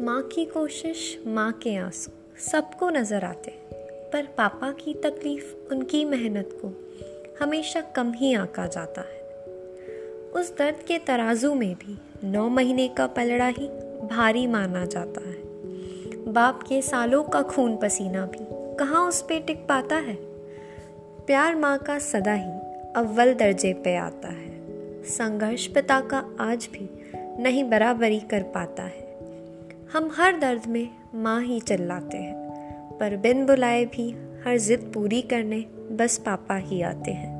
माँ की कोशिश, माँ के आँसू, सबको नज़र आते। पर पापा की तकलीफ़, उनकी मेहनत को हमेशा कम ही आंका जाता है। उस दर्द के तराजू में भी नौ महीने का पलड़ा ही भारी माना जाता है। बाप के सालों का खून पसीना भी कहाँ उस पे टिक पाता है? प्यार माँ का सदा ही अव्वल दर्जे पे आता है। संघर्ष पिता का आज भी नहीं बराबरी कर पाता है। हम हर दर्द में माँ ही चिल्लाते हैं। पर बिन बुलाए भी हर जिद पूरी करने बस पापा ही आते हैं।